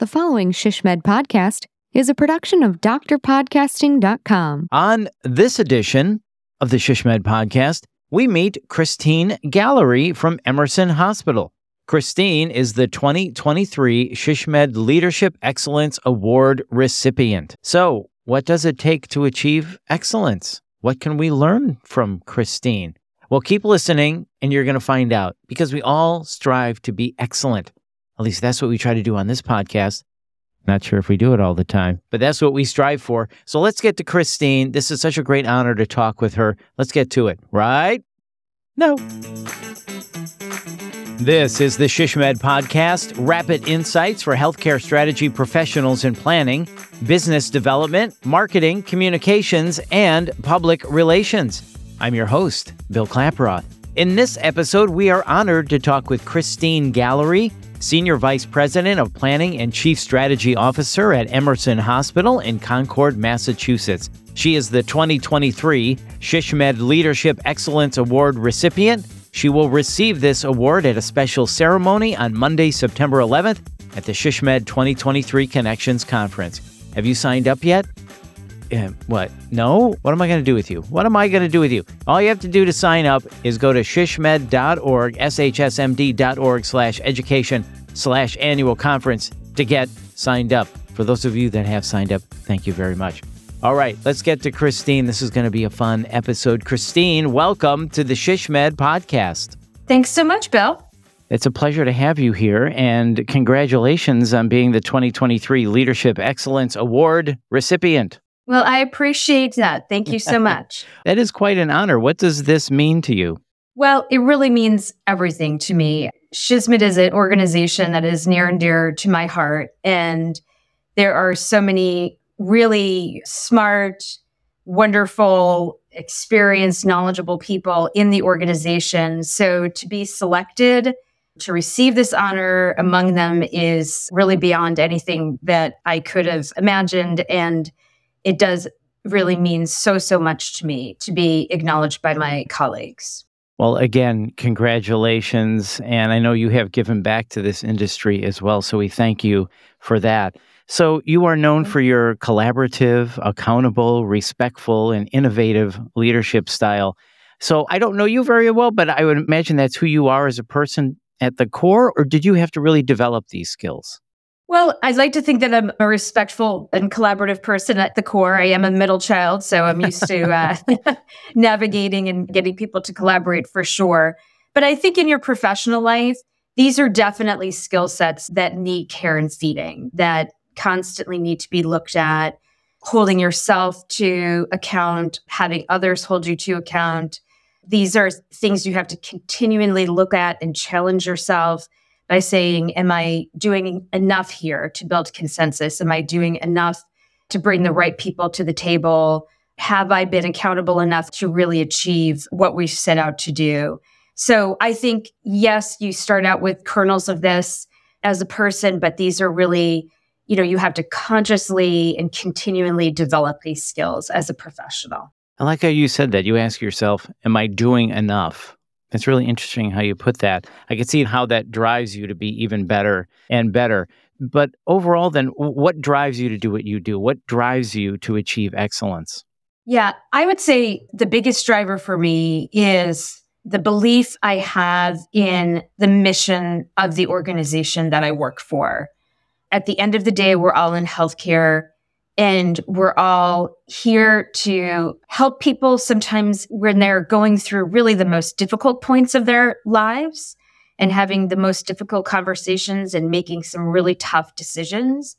The following ShishMed podcast is a production of drpodcasting.com. On this edition of the ShishMed podcast, we meet Christine Gallery from Emerson Hospital. Christine is the 2023 ShishMed Leadership Excellence Award recipient. So, what does it take to achieve excellence? What can we learn from Christine? Well, keep listening and you're going to find out because we all strive to be excellent. At least that's what we try to do on this podcast. Not sure if we do it all the time, but that's what we strive for. So let's get to Christine. This is such a great honor to talk with her. Let's get to it, right? No. This is the ShishMed podcast, rapid insights for healthcare strategy professionals in planning, business development, marketing, communications, and public relations. I'm your host, Bill Klaproth. In this episode, we are honored to talk with Christine Gallery, Senior Vice President of Planning and Chief Strategy Officer at Emerson Hospital in Concord, Massachusetts. She is the 2023 ShishMed Leadership Excellence Award recipient. She will receive this award at a special ceremony on Monday, September 11th at the ShishMed 2023 Connections Conference. Have you signed up yet? What? No? What am I going to do with you? What am I going to do with you? All you have to do to sign up is go to shishmed.org, shsmd.org slash education slash annual conference to get signed up. For those of you that have signed up, thank you very much. All right, let's get to Christine. This is going to be a fun episode. Christine, welcome to the ShishMed podcast. Thanks so much, Bill. It's a pleasure to have you here, and congratulations on being the 2023 Leadership Excellence Award recipient. Well, I appreciate that. Thank you so much. that is quite an honor. What does this mean to you? Well, it really means everything to me. SHSMD is an organization that is near and dear to my heart. And there are so many really smart, wonderful, experienced, knowledgeable people in the organization. So to be selected to receive this honor among them is really beyond anything that I could have imagined. And it does really mm-hmm. mean so, so much to me to be acknowledged by my colleagues. Well, again, congratulations. And I know you have given back to this industry as well. So we thank you for that. So you are known for your collaborative, accountable, respectful, and innovative leadership style. So I don't know you very well, but I would imagine that's who you are as a person at the core, or did you have to really develop these skills? Well, I'd like to think that I'm a respectful and collaborative person at the core. I am a middle child, so I'm used to uh, navigating and getting people to collaborate for sure. But I think in your professional life, these are definitely skill sets that need care and feeding, that constantly need to be looked at, holding yourself to account, having others hold you to account. These are things you have to continually look at and challenge yourself by saying, Am I doing enough here to build consensus? Am I doing enough to bring the right people to the table? Have I been accountable enough to really achieve what we set out to do? So I think, yes, you start out with kernels of this as a person, but these are really, you know, you have to consciously and continually develop these skills as a professional. I like how you said that. You ask yourself, Am I doing enough? It's really interesting how you put that. I can see how that drives you to be even better and better. But overall, then, what drives you to do what you do? What drives you to achieve excellence? Yeah, I would say the biggest driver for me is the belief I have in the mission of the organization that I work for. At the end of the day, we're all in healthcare. And we're all here to help people sometimes when they're going through really the most difficult points of their lives and having the most difficult conversations and making some really tough decisions.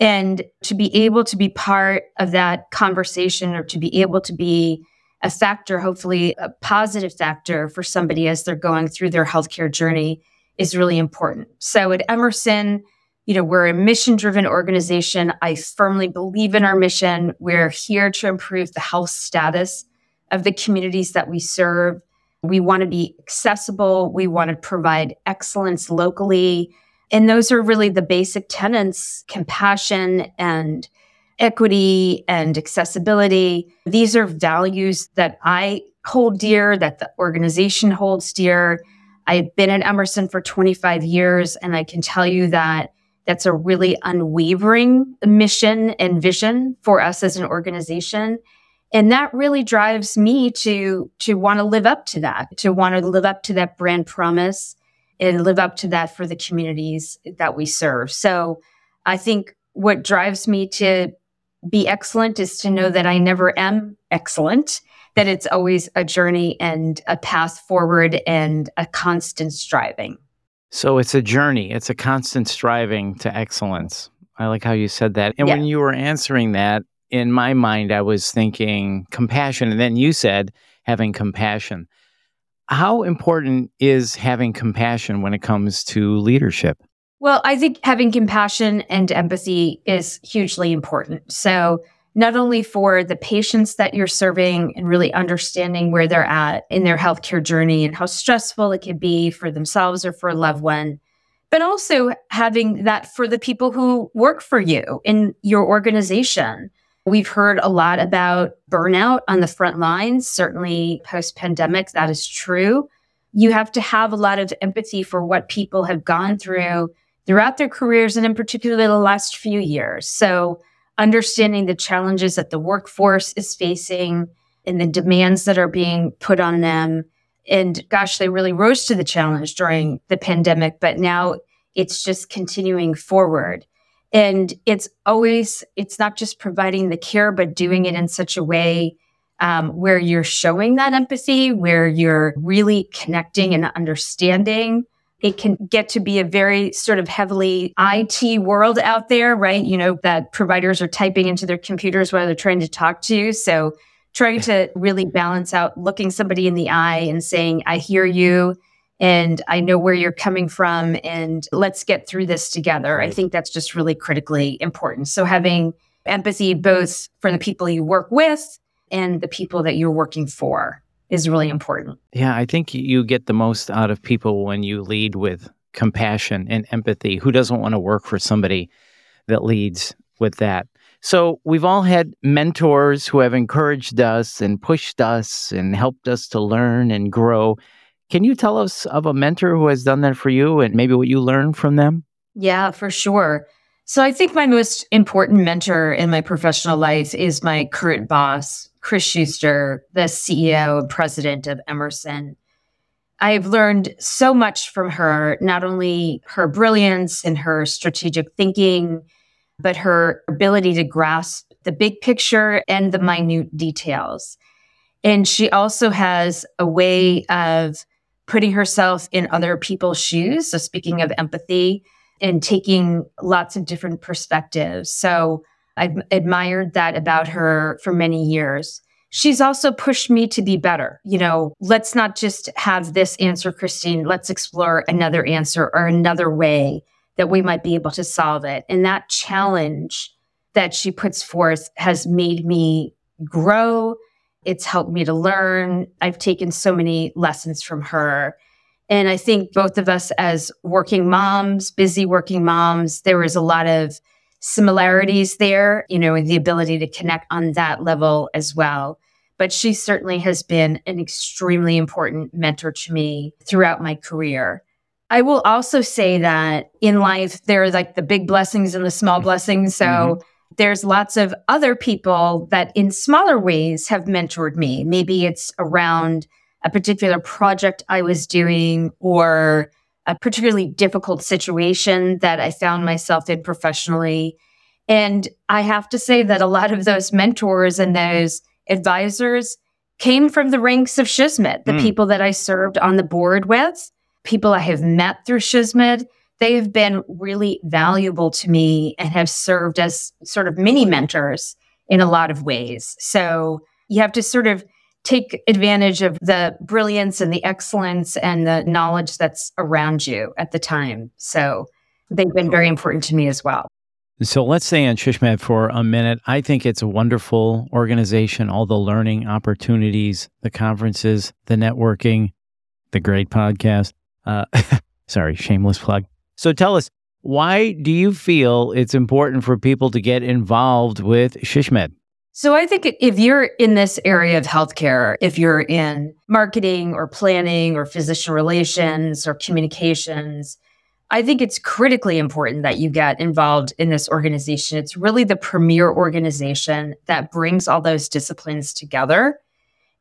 And to be able to be part of that conversation or to be able to be a factor, hopefully a positive factor for somebody as they're going through their healthcare journey is really important. So at Emerson, you know, we're a mission driven organization. I firmly believe in our mission. We're here to improve the health status of the communities that we serve. We want to be accessible. We want to provide excellence locally. And those are really the basic tenets compassion and equity and accessibility. These are values that I hold dear, that the organization holds dear. I've been at Emerson for 25 years, and I can tell you that That's a really unwavering mission and vision for us as an organization. And that really drives me to, to want to live up to that, to want to live up to that brand promise and live up to that for the communities that we serve. So I think what drives me to be excellent is to know that I never am excellent, that it's always a journey and a path forward and a constant striving. So it's a journey, it's a constant striving to excellence. I like how you said that. And yeah. when you were answering that, in my mind, I was thinking compassion. And then you said having compassion. How important is having compassion when it comes to leadership? Well, I think having compassion and empathy is hugely important. So, not only for the patients that you're serving and really understanding where they're at in their healthcare journey and how stressful it can be for themselves or for a loved one, but also having that for the people who work for you in your organization. We've heard a lot about burnout on the front lines, certainly post pandemic, that is true. You have to have a lot of empathy for what people have gone through throughout their careers and in particular the last few years. So understanding the challenges that the workforce is facing and the demands that are being put on them. And gosh, they really rose to the challenge during the pandemic, but now it's just continuing forward. And it's always, it's not just providing the care, but doing it in such a way um, where you're showing that empathy, where you're really connecting and understanding it can get to be a very sort of heavily IT world out there, right? You know, that providers are typing into their computers while they're trying to talk to you. So trying to really balance out looking somebody in the eye and saying, I hear you and I know where you're coming from and let's get through this together. Right. I think that's just really critically important. So having empathy both for the people you work with and the people that you're working for is really important. Yeah, I think you get the most out of people when you lead with compassion and empathy. Who doesn't want to work for somebody that leads with that? So, we've all had mentors who have encouraged us and pushed us and helped us to learn and grow. Can you tell us of a mentor who has done that for you and maybe what you learned from them? Yeah, for sure. So, I think my most important mentor in my professional life is my current boss, Chris Schuster, the CEO and president of Emerson. I've learned so much from her, not only her brilliance and her strategic thinking, but her ability to grasp the big picture and the minute details. And she also has a way of putting herself in other people's shoes. So, speaking of empathy and taking lots of different perspectives. So, I've admired that about her for many years. She's also pushed me to be better. You know, let's not just have this answer, Christine. Let's explore another answer or another way that we might be able to solve it. And that challenge that she puts forth has made me grow. It's helped me to learn. I've taken so many lessons from her. And I think both of us, as working moms, busy working moms, there was a lot of similarities there, you know, and the ability to connect on that level as well. But she certainly has been an extremely important mentor to me throughout my career. I will also say that in life, there are like the big blessings and the small blessings. So mm-hmm. there's lots of other people that in smaller ways have mentored me. Maybe it's around a particular project I was doing or a particularly difficult situation that I found myself in professionally. And I have to say that a lot of those mentors and those advisors came from the ranks of SHSMD, the mm. people that I served on the board with, people I have met through SHSMD. They have been really valuable to me and have served as sort of mini mentors in a lot of ways. So you have to sort of take advantage of the brilliance and the excellence and the knowledge that's around you at the time. So they've been very important to me as well. So let's stay on SHSMD for a minute. I think it's a wonderful organization, all the learning opportunities, the conferences, the networking, the great podcast. Uh, sorry, shameless plug. So tell us, why do you feel it's important for people to get involved with SHSMD? So I think if you're in this area of healthcare, if you're in marketing or planning or physician relations or communications, I think it's critically important that you get involved in this organization. It's really the premier organization that brings all those disciplines together.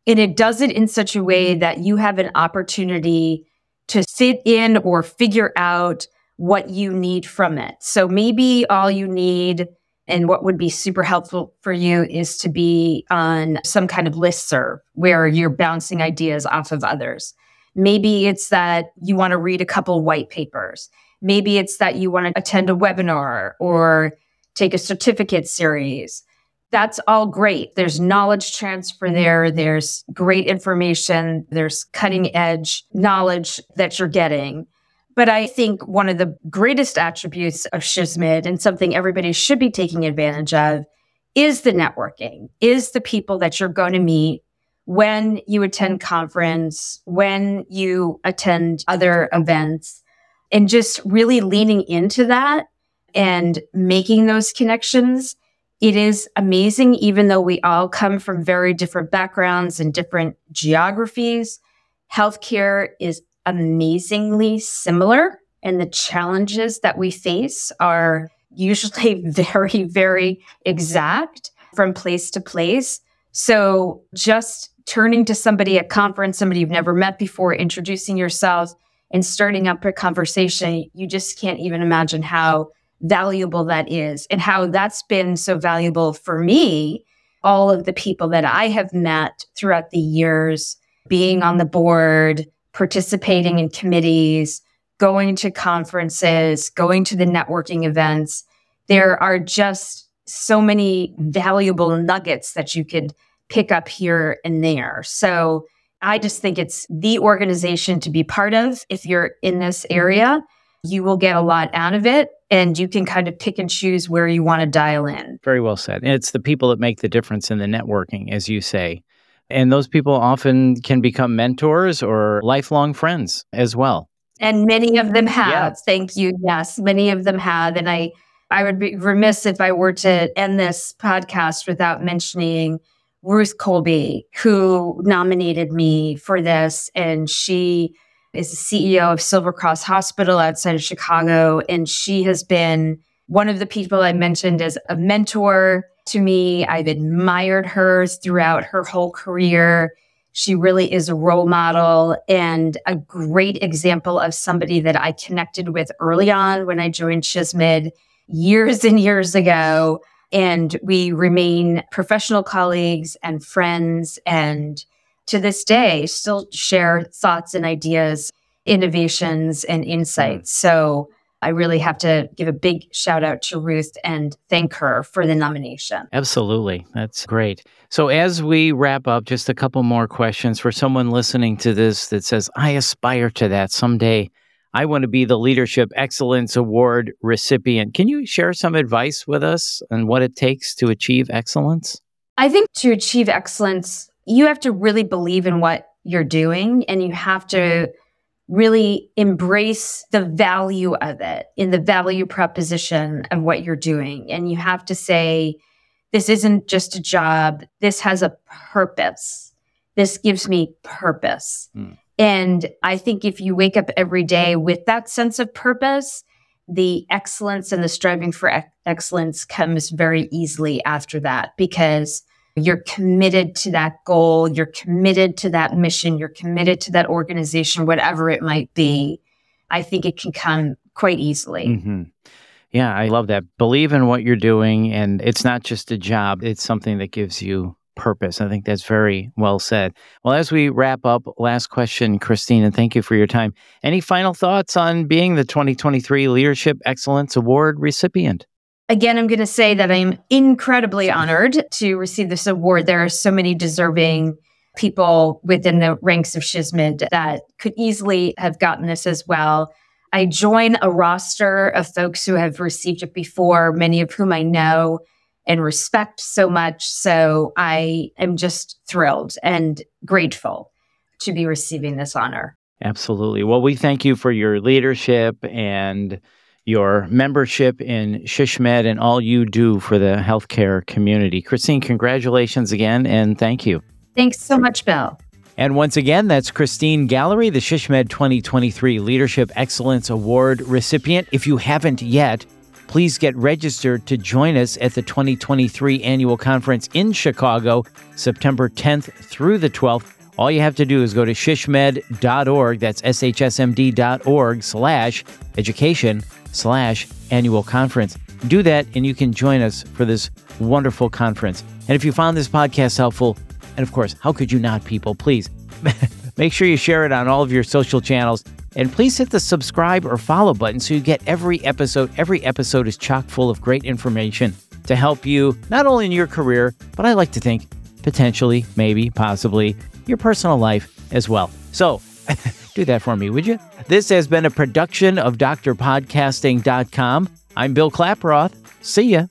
And it does it in such a way that you have an opportunity to sit in or figure out what you need from it. So maybe all you need and what would be super helpful for you is to be on some kind of list serve where you're bouncing ideas off of others. Maybe it's that you want to read a couple white papers. Maybe it's that you want to attend a webinar or take a certificate series. That's all great. There's knowledge transfer there. There's great information. There's cutting edge knowledge that you're getting. But I think one of the greatest attributes of SHSMD and something everybody should be taking advantage of is the networking, is the people that you're going to meet when you attend conference, when you attend other events, and just really leaning into that and making those connections. It is amazing, even though we all come from very different backgrounds and different geographies. Healthcare is amazingly similar, and the challenges that we face are usually very, very exact from place to place. So just turning to somebody at conference, somebody you've never met before, introducing yourself and starting up a conversation, you just can't even imagine how valuable that is and how that's been so valuable for me. All of the people that I have met throughout the years, being on the board, participating in committees, going to conferences, going to the networking events. There are just so many valuable nuggets that you could pick up here and there. So I just think it's the organization to be part of. If you're in this area, you will get a lot out of it and you can kind of pick and choose where you want to dial in. Very well said. And it's the people that make the difference in the networking, as you say. And those people often can become mentors or lifelong friends as well. And many of them have. Yeah. Thank you. Yes, many of them have. And I, I would be remiss if I were to end this podcast without mentioning Ruth Colby, who nominated me for this. And she is the CEO of Silver Cross Hospital outside of Chicago. And she has been one of the people I mentioned as a mentor to me. I've admired her throughout her whole career. She really is a role model and a great example of somebody that I connected with early on when I joined SHSMD years and years ago. And we remain professional colleagues and friends. And to this day, still share thoughts and ideas, innovations and insights. So I really have to give a big shout out to Ruth and thank her for the nomination. Absolutely. That's great. So, as we wrap up, just a couple more questions for someone listening to this that says, I aspire to that someday. I want to be the Leadership Excellence Award recipient. Can you share some advice with us on what it takes to achieve excellence? I think to achieve excellence, you have to really believe in what you're doing and you have to really embrace the value of it in the value proposition of what you're doing. And you have to say, this isn't just a job, this has a purpose. This gives me purpose. Mm. And I think if you wake up every day with that sense of purpose, the excellence and the striving for excellence comes very easily after that because you're committed to that goal, you're committed to that mission, you're committed to that organization, whatever it might be, I think it can come quite easily. Mm-hmm. Yeah, I love that. Believe in what you're doing, and it's not just a job, it's something that gives you purpose. I think that's very well said. Well, as we wrap up, last question, Christine, and thank you for your time. Any final thoughts on being the 2023 Leadership Excellence Award recipient? Again, I'm going to say that I'm incredibly honored to receive this award. There are so many deserving people within the ranks of SHSMD that could easily have gotten this as well. I join a roster of folks who have received it before, many of whom I know and respect so much. So I am just thrilled and grateful to be receiving this honor. Absolutely. Well, we thank you for your leadership and your membership in Shishmed and all you do for the healthcare community. Christine, congratulations again and thank you. Thanks so much, Bill. And once again, that's Christine Gallery, the Shishmed 2023 Leadership Excellence Award recipient. If you haven't yet, please get registered to join us at the 2023 annual conference in Chicago, September 10th through the 12th. All you have to do is go to shishmed.org, that's shsmd.org slash education slash annual conference. Do that and you can join us for this wonderful conference. And if you found this podcast helpful, and of course, how could you not, people? Please make sure you share it on all of your social channels and please hit the subscribe or follow button so you get every episode. Every episode is chock full of great information to help you not only in your career, but I like to think potentially, maybe, possibly your personal life as well. So do that for me, would you? This has been a production of drpodcasting.com. I'm Bill Klaproth. See ya.